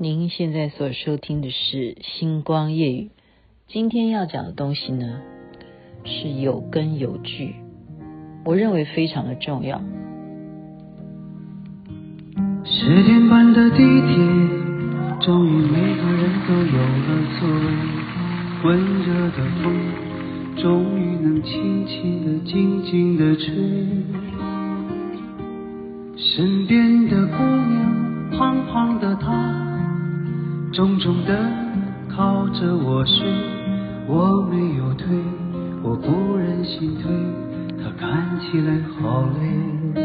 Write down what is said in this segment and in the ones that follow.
您现在所收听的是《星光夜语》，今天要讲的东西呢，是有根有据，我认为非常的重要。十点半的地铁，终于每个人都有了座位，温热的风，终于能轻轻的、静静的吹。身边的重重的靠着我睡，我没有推，我不忍心推，他看起来好累。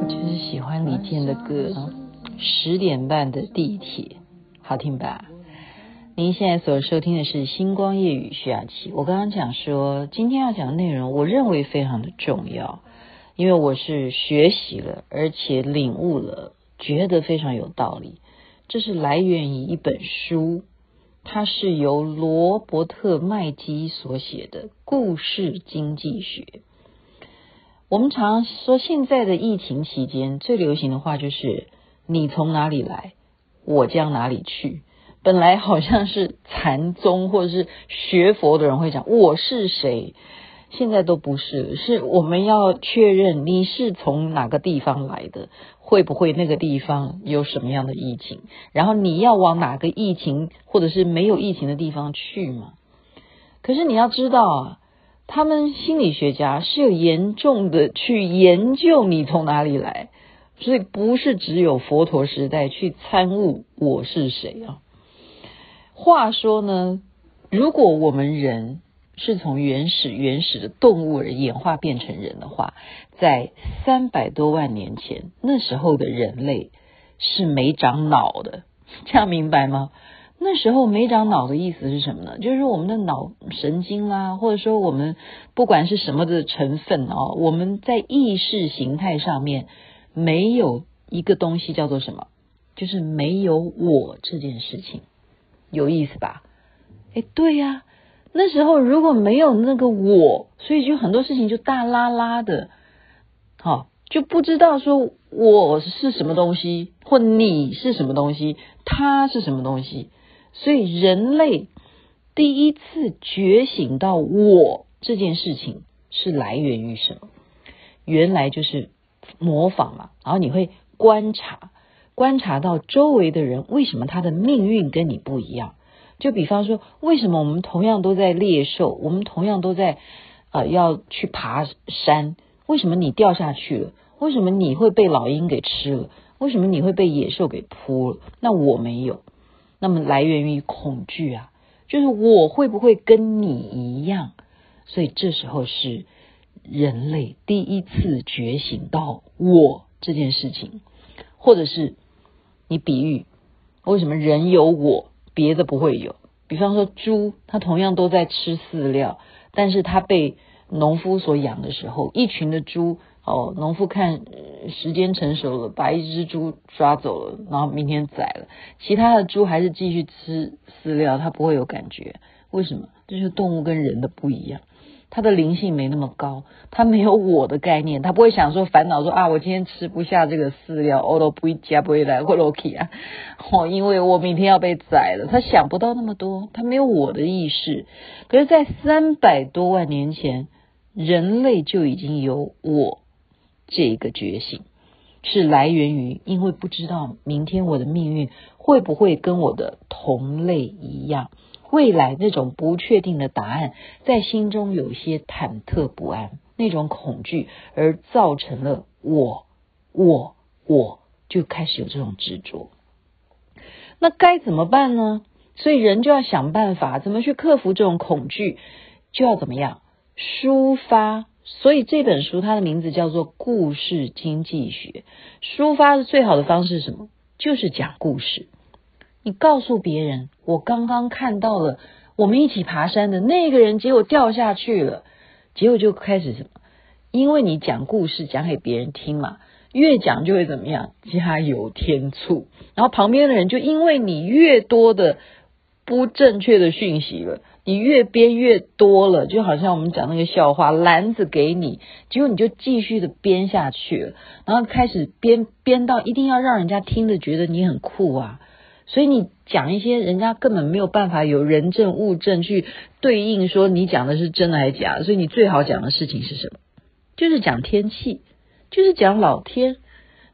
我就是喜欢李健的歌，《十点半的地铁》，好听吧？您现在所收听的是《星光夜雨》，徐雅琪。我刚刚讲说，今天要讲的内容，我认为非常的重要，因为我是学习了，而且领悟了，觉得非常有道理。这是来源于一本书，它是由罗伯特麦基所写的《故事经济学》。我们常说，现在的疫情期间最流行的话就是“你从哪里来，我将哪里去”。本来好像是禅宗或者是学佛的人会讲“我是谁”，现在都不是，是我们要确认你是从哪个地方来的。会不会那个地方有什么样的疫情？然后你要往哪个疫情或者是没有疫情的地方去嘛？可是你要知道啊，他们心理学家是有严重的去研究你从哪里来，所以不是只有佛陀时代去参悟我是谁啊。话说呢，如果我们人，是从原始原始的动物而演化变成人的话，在三百多万年前，那时候的人类是没长脑的，这样明白吗？那时候没长脑的意思是什么呢？就是说我们的脑神经啦，或者说我们不管是什么的成分哦，我们在意识形态上面没有一个东西叫做什么，就是没有我这件事情，有意思吧？哎，对呀。那时候如果没有那个我，所以就很多事情就大拉拉的，好，就不知道说我是什么东西，或你是什么东西，他是什么东西。所以人类第一次觉醒到我这件事情是来源于什么？原来就是模仿嘛，然后你会观察，观察到周围的人为什么他的命运跟你不一样。就比方说，为什么我们同样都在猎兽，我们同样都在呃要去爬山，为什么你掉下去了？为什么你会被老鹰给吃了？为什么你会被野兽给扑了？那我没有，那么来源于恐惧啊，就是我会不会跟你一样？所以这时候是人类第一次觉醒到我这件事情，或者是你比喻为什么人有我？别的不会有，比方说猪，它同样都在吃饲料，但是它被农夫所养的时候，一群的猪，哦，农夫看时间成熟了，把一只猪抓走了，然后明天宰了，其他的猪还是继续吃饲料，它不会有感觉，为什么？这就是动物跟人的不一样。他的灵性没那么高，他没有我的概念，他不会想说烦恼说啊，我今天吃不下这个饲料，我都不会加不会来或 loki 啊，哦，因为我明天要被宰了，他想不到那么多，他没有我的意识。可是，在三百多万年前，人类就已经有我这个觉醒，是来源于因为不知道明天我的命运会不会跟我的同类一样。未来那种不确定的答案，在心中有些忐忑不安，那种恐惧，而造成了我，我，我就开始有这种执着。那该怎么办呢？所以人就要想办法，怎么去克服这种恐惧，就要怎么样抒发。所以这本书它的名字叫做《故事经济学》，抒发的最好的方式是什么？就是讲故事。你告诉别人，我刚刚看到了我们一起爬山的那个人，结果掉下去了，结果就开始什么？因为你讲故事讲给别人听嘛，越讲就会怎么样？加油添醋，然后旁边的人就因为你越多的不正确的讯息了，你越编越多了，就好像我们讲那个笑话，篮子给你，结果你就继续的编下去了，然后开始编编到一定要让人家听着觉得你很酷啊。所以你讲一些人家根本没有办法有人证物证去对应，说你讲的是真的还是假的。所以你最好讲的事情是什么？就是讲天气，就是讲老天。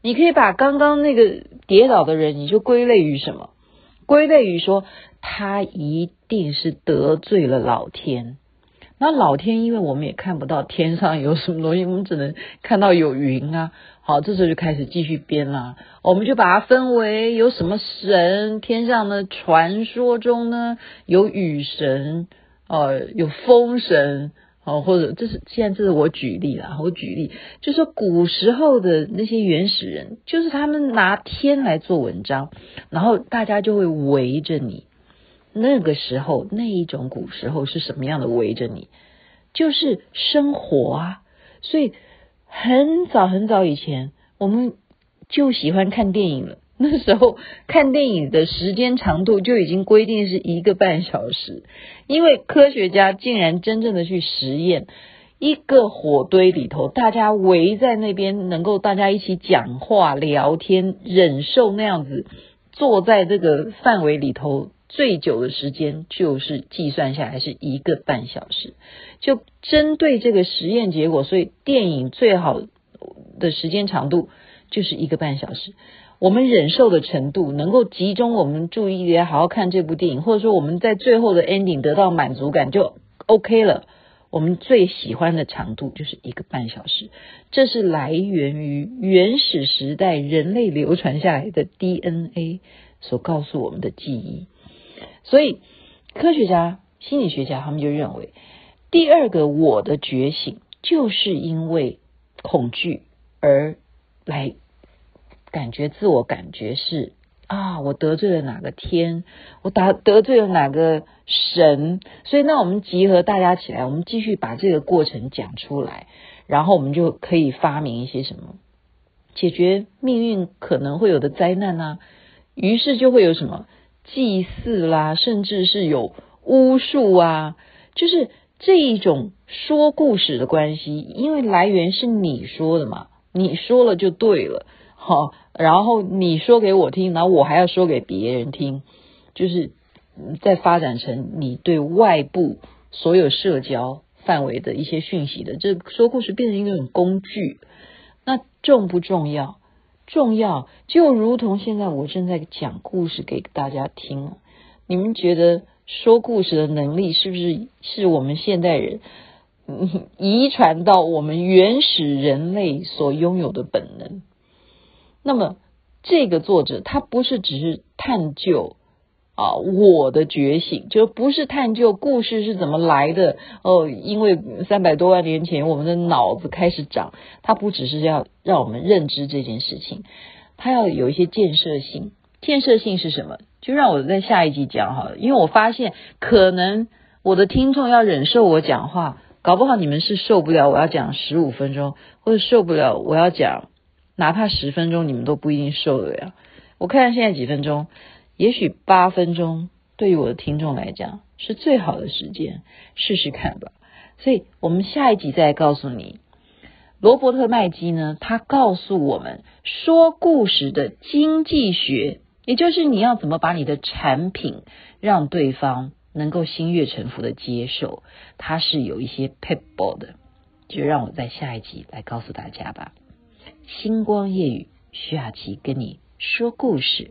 你可以把刚刚那个跌倒的人，你就归类于什么？归类于说他一定是得罪了老天。那老天，因为我们也看不到天上有什么东西，我们只能看到有云啊。好，这时候就开始继续编啦。我们就把它分为有什么神，天上呢，传说中呢有雨神，呃，有风神，哦，或者这是现在这是我举例啦，我举例，就是古时候的那些原始人，就是他们拿天来做文章，然后大家就会围着你。那个时候，那一种古时候是什么样的围着你？就是生火啊！所以很早很早以前，我们就喜欢看电影了。那时候看电影的时间长度就已经规定是一个半小时，因为科学家竟然真正的去实验，一个火堆里头，大家围在那边，能够大家一起讲话聊天，忍受那样子坐在这个范围里头。最久的时间就是计算下来是一个半小时，就针对这个实验结果，所以电影最好的时间长度就是一个半小时。我们忍受的程度，能够集中我们注意力好好看这部电影，或者说我们在最后的 ending 得到满足感就 OK 了。我们最喜欢的长度就是一个半小时，这是来源于原始时代人类流传下来的 DNA 所告诉我们的记忆。所以，科学家、心理学家他们就认为，第二个我的觉醒，就是因为恐惧而来感觉自我感觉是啊，我得罪了哪个天，我打得罪了哪个神，所以那我们集合大家起来，我们继续把这个过程讲出来，然后我们就可以发明一些什么解决命运可能会有的灾难啊，于是就会有什么。祭祀啦，甚至是有巫术啊，就是这一种说故事的关系，因为来源是你说的嘛，你说了就对了，好，然后你说给我听，然后我还要说给别人听，就是再发展成你对外部所有社交范围的一些讯息的，这说故事变成一种工具，那重不重要？重要，就如同现在我正在讲故事给大家听。你们觉得说故事的能力是不是是我们现代人遗传到我们原始人类所拥有的本能？那么，这个作者他不是只是探究。啊，我的觉醒就不是探究故事是怎么来的哦，因为三百多万年前我们的脑子开始长，它不只是要让我们认知这件事情，它要有一些建设性。建设性是什么？就让我在下一集讲好了，因为我发现可能我的听众要忍受我讲话，搞不好你们是受不了我要讲十五分钟，或者受不了我要讲哪怕十分钟，你们都不一定受得了。我看看现在几分钟。也许八分钟对于我的听众来讲是最好的时间，试试看吧。所以我们下一集再告诉你，罗伯特麦基呢，他告诉我们说故事的经济学，也就是你要怎么把你的产品让对方能够心悦诚服的接受，它是有一些 people 的，就让我在下一集来告诉大家吧。星光夜雨，徐雅琪跟你说故事。